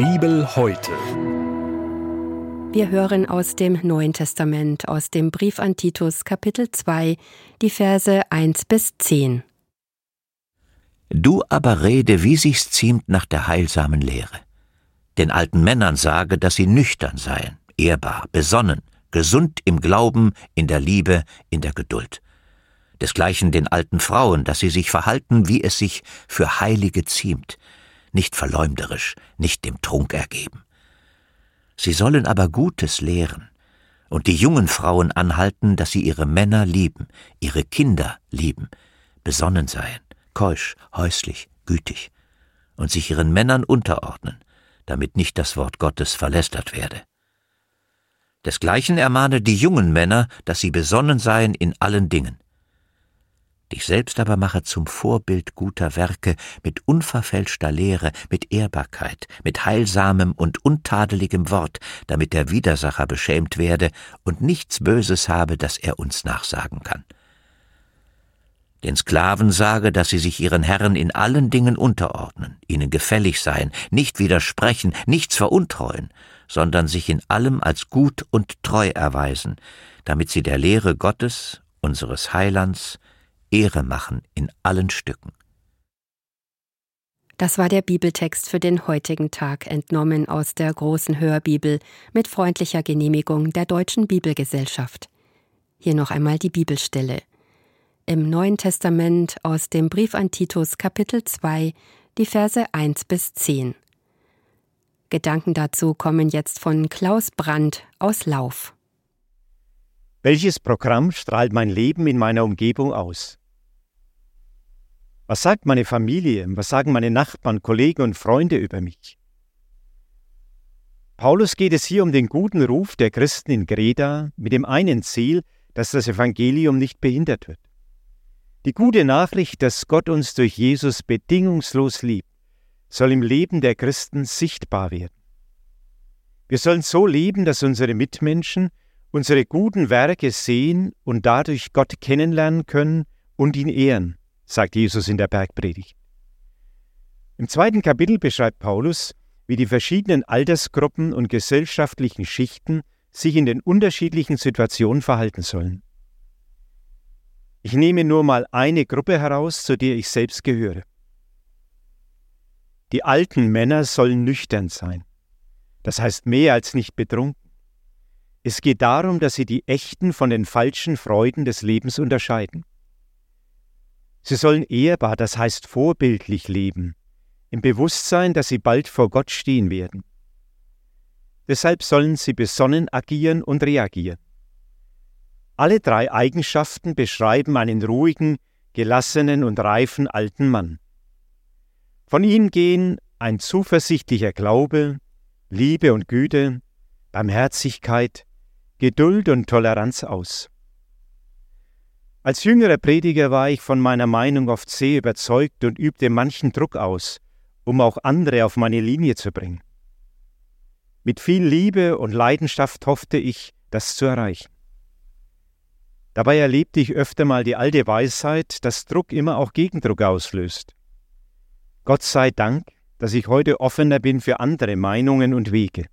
Bibel heute. Wir hören aus dem Neuen Testament, aus dem Brief an Titus Kapitel 2, die Verse 1 bis 10. Du aber rede, wie sich's ziemt nach der heilsamen Lehre. Den alten Männern sage, dass sie nüchtern seien, ehrbar, besonnen, gesund im Glauben, in der Liebe, in der Geduld. Desgleichen den alten Frauen, dass sie sich verhalten, wie es sich für Heilige ziemt, nicht verleumderisch, nicht dem Trunk ergeben. Sie sollen aber Gutes lehren und die jungen Frauen anhalten, dass sie ihre Männer lieben, ihre Kinder lieben, besonnen seien, keusch, häuslich, gütig und sich ihren Männern unterordnen, damit nicht das Wort Gottes verlästert werde. Desgleichen ermahne die jungen Männer, dass sie besonnen seien in allen Dingen. Dich selbst aber mache zum Vorbild guter Werke mit unverfälschter Lehre, mit Ehrbarkeit, mit heilsamem und untadeligem Wort, damit der Widersacher beschämt werde und nichts Böses habe, das er uns nachsagen kann. Den Sklaven sage, dass sie sich ihren Herren in allen Dingen unterordnen, ihnen gefällig seien, nicht widersprechen, nichts veruntreuen, sondern sich in allem als gut und treu erweisen, damit sie der Lehre Gottes, unseres Heilands, Ehre machen in allen Stücken. Das war der Bibeltext für den heutigen Tag, entnommen aus der großen Hörbibel mit freundlicher Genehmigung der Deutschen Bibelgesellschaft. Hier noch einmal die Bibelstelle. Im Neuen Testament aus dem Brief an Titus Kapitel 2, die Verse 1 bis 10. Gedanken dazu kommen jetzt von Klaus Brandt aus Lauf. Welches Programm strahlt mein Leben in meiner Umgebung aus? Was sagt meine Familie, was sagen meine Nachbarn, Kollegen und Freunde über mich? Paulus geht es hier um den guten Ruf der Christen in Greda mit dem einen Ziel, dass das Evangelium nicht behindert wird. Die gute Nachricht, dass Gott uns durch Jesus bedingungslos liebt, soll im Leben der Christen sichtbar werden. Wir sollen so leben, dass unsere Mitmenschen unsere guten Werke sehen und dadurch Gott kennenlernen können und ihn ehren, sagt Jesus in der Bergpredigt. Im zweiten Kapitel beschreibt Paulus, wie die verschiedenen Altersgruppen und gesellschaftlichen Schichten sich in den unterschiedlichen Situationen verhalten sollen. Ich nehme nur mal eine Gruppe heraus, zu der ich selbst gehöre. Die alten Männer sollen nüchtern sein. Das heißt mehr als nicht betrunken. Es geht darum, dass sie die echten von den falschen Freuden des Lebens unterscheiden. Sie sollen ehrbar, das heißt vorbildlich leben, im Bewusstsein, dass sie bald vor Gott stehen werden. Deshalb sollen sie besonnen agieren und reagieren. Alle drei Eigenschaften beschreiben einen ruhigen, gelassenen und reifen alten Mann. Von ihm gehen ein zuversichtlicher Glaube, Liebe und Güte, Barmherzigkeit, Geduld und Toleranz aus. Als jüngerer Prediger war ich von meiner Meinung oft sehr überzeugt und übte manchen Druck aus, um auch andere auf meine Linie zu bringen. Mit viel Liebe und Leidenschaft hoffte ich, das zu erreichen. Dabei erlebte ich öfter mal die alte Weisheit, dass Druck immer auch Gegendruck auslöst. Gott sei Dank, dass ich heute offener bin für andere Meinungen und Wege.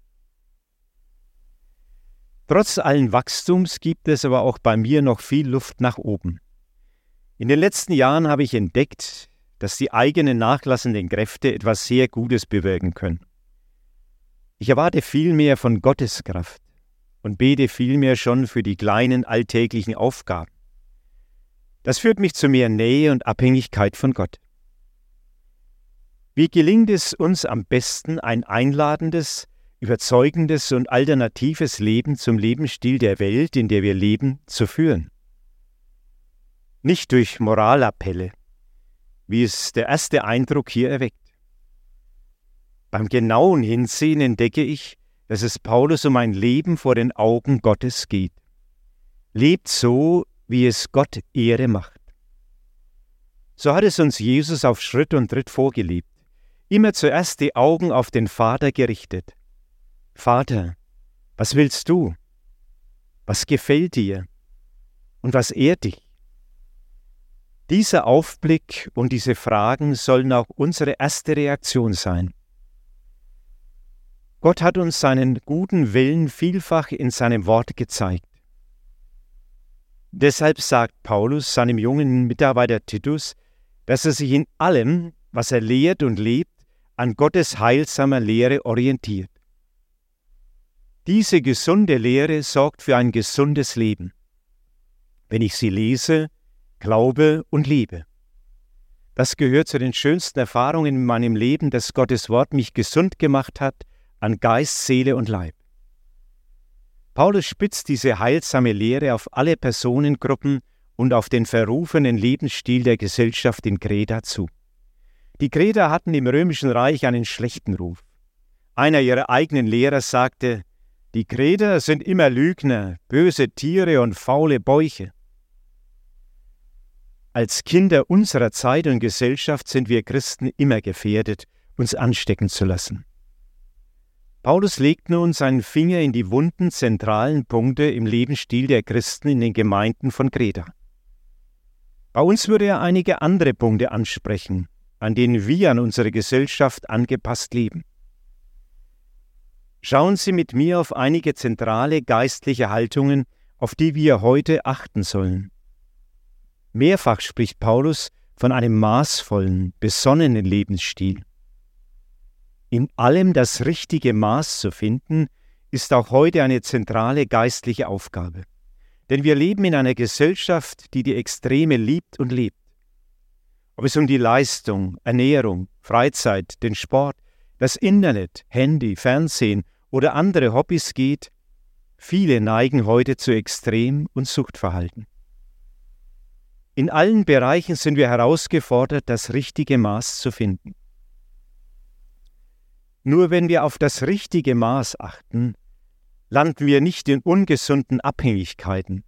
Trotz allen Wachstums gibt es aber auch bei mir noch viel Luft nach oben. In den letzten Jahren habe ich entdeckt, dass die eigenen nachlassenden Kräfte etwas sehr Gutes bewirken können. Ich erwarte viel mehr von Gottes Kraft und bete vielmehr schon für die kleinen alltäglichen Aufgaben. Das führt mich zu mehr Nähe und Abhängigkeit von Gott. Wie gelingt es uns am besten, ein einladendes, überzeugendes und alternatives Leben zum Lebensstil der Welt, in der wir leben, zu führen? Nicht durch Moralappelle, wie es der erste Eindruck hier erweckt. Beim genauen Hinsehen entdecke ich, dass es Paulus um ein Leben vor den Augen Gottes geht. Lebt so, wie es Gott Ehre macht. So hat es uns Jesus auf Schritt und Tritt vorgelebt immer zuerst die Augen auf den Vater gerichtet. Vater, was willst du? Was gefällt dir? Und was ehrt dich? Dieser Aufblick und diese Fragen sollen auch unsere erste Reaktion sein. Gott hat uns seinen guten Willen vielfach in seinem Wort gezeigt. Deshalb sagt Paulus seinem jungen Mitarbeiter Titus, dass er sich in allem, was er lehrt und lebt, an Gottes heilsamer Lehre orientiert. Diese gesunde Lehre sorgt für ein gesundes Leben. Wenn ich sie lese, glaube und liebe. Das gehört zu den schönsten Erfahrungen in meinem Leben, dass Gottes Wort mich gesund gemacht hat an Geist, Seele und Leib. Paulus spitzt diese heilsame Lehre auf alle Personengruppen und auf den verrufenen Lebensstil der Gesellschaft in Kreta zu. Die Kreter hatten im römischen Reich einen schlechten Ruf. Einer ihrer eigenen Lehrer sagte, die Kreter sind immer Lügner, böse Tiere und faule Bäuche. Als Kinder unserer Zeit und Gesellschaft sind wir Christen immer gefährdet, uns anstecken zu lassen. Paulus legt nun seinen Finger in die wunden zentralen Punkte im Lebensstil der Christen in den Gemeinden von Kreta. Bei uns würde er einige andere Punkte ansprechen, an denen wir an unsere Gesellschaft angepasst leben. Schauen Sie mit mir auf einige zentrale geistliche Haltungen, auf die wir heute achten sollen. Mehrfach spricht Paulus von einem maßvollen, besonnenen Lebensstil. In allem das richtige Maß zu finden, ist auch heute eine zentrale geistliche Aufgabe. Denn wir leben in einer Gesellschaft, die die Extreme liebt und lebt. Ob es um die Leistung, Ernährung, Freizeit, den Sport, das Internet, Handy, Fernsehen oder andere Hobbys geht, viele neigen heute zu Extrem- und Suchtverhalten. In allen Bereichen sind wir herausgefordert, das richtige Maß zu finden. Nur wenn wir auf das richtige Maß achten, landen wir nicht in ungesunden Abhängigkeiten,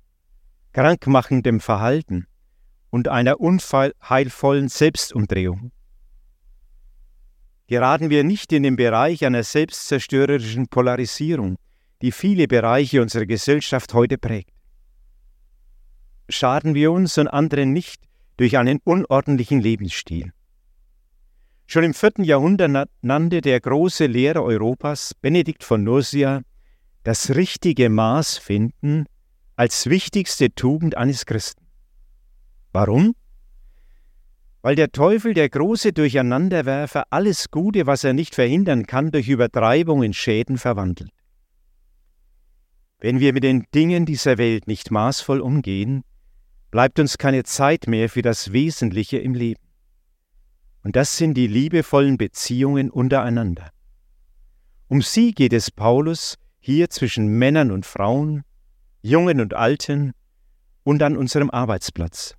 krankmachendem Verhalten und einer unheilvollen Selbstumdrehung. Geraten wir nicht in den Bereich einer selbstzerstörerischen Polarisierung, die viele Bereiche unserer Gesellschaft heute prägt schaden wir uns und anderen nicht durch einen unordentlichen Lebensstil. Schon im vierten Jahrhundert nannte der große Lehrer Europas, Benedikt von Nursia, das richtige Maß finden als wichtigste Tugend eines Christen. Warum? Weil der Teufel, der große Durcheinanderwerfer, alles Gute, was er nicht verhindern kann, durch Übertreibung in Schäden verwandelt. Wenn wir mit den Dingen dieser Welt nicht maßvoll umgehen, bleibt uns keine Zeit mehr für das Wesentliche im Leben. Und das sind die liebevollen Beziehungen untereinander. Um sie geht es Paulus hier zwischen Männern und Frauen, Jungen und Alten und an unserem Arbeitsplatz.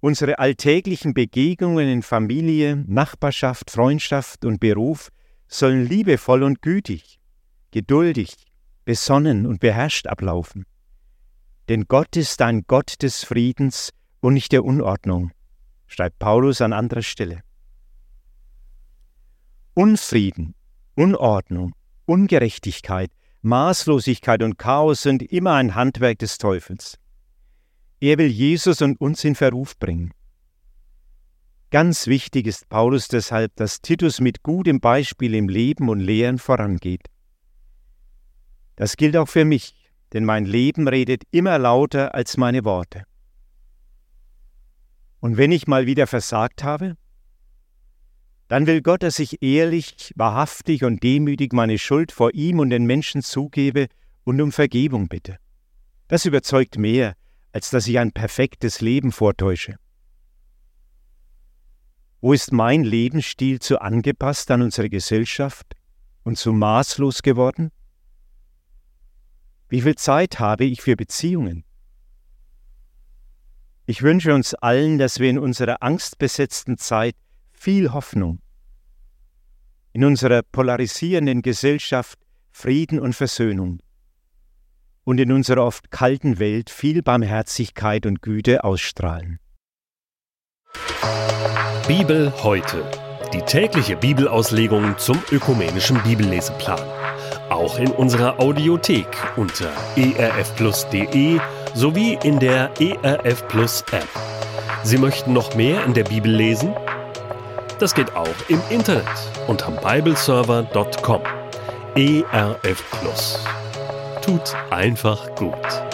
Unsere alltäglichen Begegnungen in Familie, Nachbarschaft, Freundschaft und Beruf sollen liebevoll und gütig, geduldig, besonnen und beherrscht ablaufen. Denn Gott ist ein Gott des Friedens und nicht der Unordnung, schreibt Paulus an anderer Stelle. Unfrieden, Unordnung, Ungerechtigkeit, Maßlosigkeit und Chaos sind immer ein Handwerk des Teufels. Er will Jesus und uns in Verruf bringen. Ganz wichtig ist Paulus deshalb, dass Titus mit gutem Beispiel im Leben und Lehren vorangeht. Das gilt auch für mich denn mein Leben redet immer lauter als meine Worte. Und wenn ich mal wieder versagt habe, dann will Gott, dass ich ehrlich, wahrhaftig und demütig meine Schuld vor ihm und den Menschen zugebe und um Vergebung bitte. Das überzeugt mehr, als dass ich ein perfektes Leben vortäusche. Wo ist mein Lebensstil zu angepasst an unsere Gesellschaft und zu maßlos geworden? Wie viel Zeit habe ich für Beziehungen? Ich wünsche uns allen, dass wir in unserer angstbesetzten Zeit viel Hoffnung, in unserer polarisierenden Gesellschaft Frieden und Versöhnung und in unserer oft kalten Welt viel Barmherzigkeit und Güte ausstrahlen. Bibel heute. Die tägliche Bibelauslegung zum ökumenischen Bibelleseplan auch in unserer Audiothek unter erfplus.de sowie in der ERF Plus App. Sie möchten noch mehr in der Bibel lesen? Das geht auch im Internet unter bibleserver.com. ERF Plus. Tut einfach gut.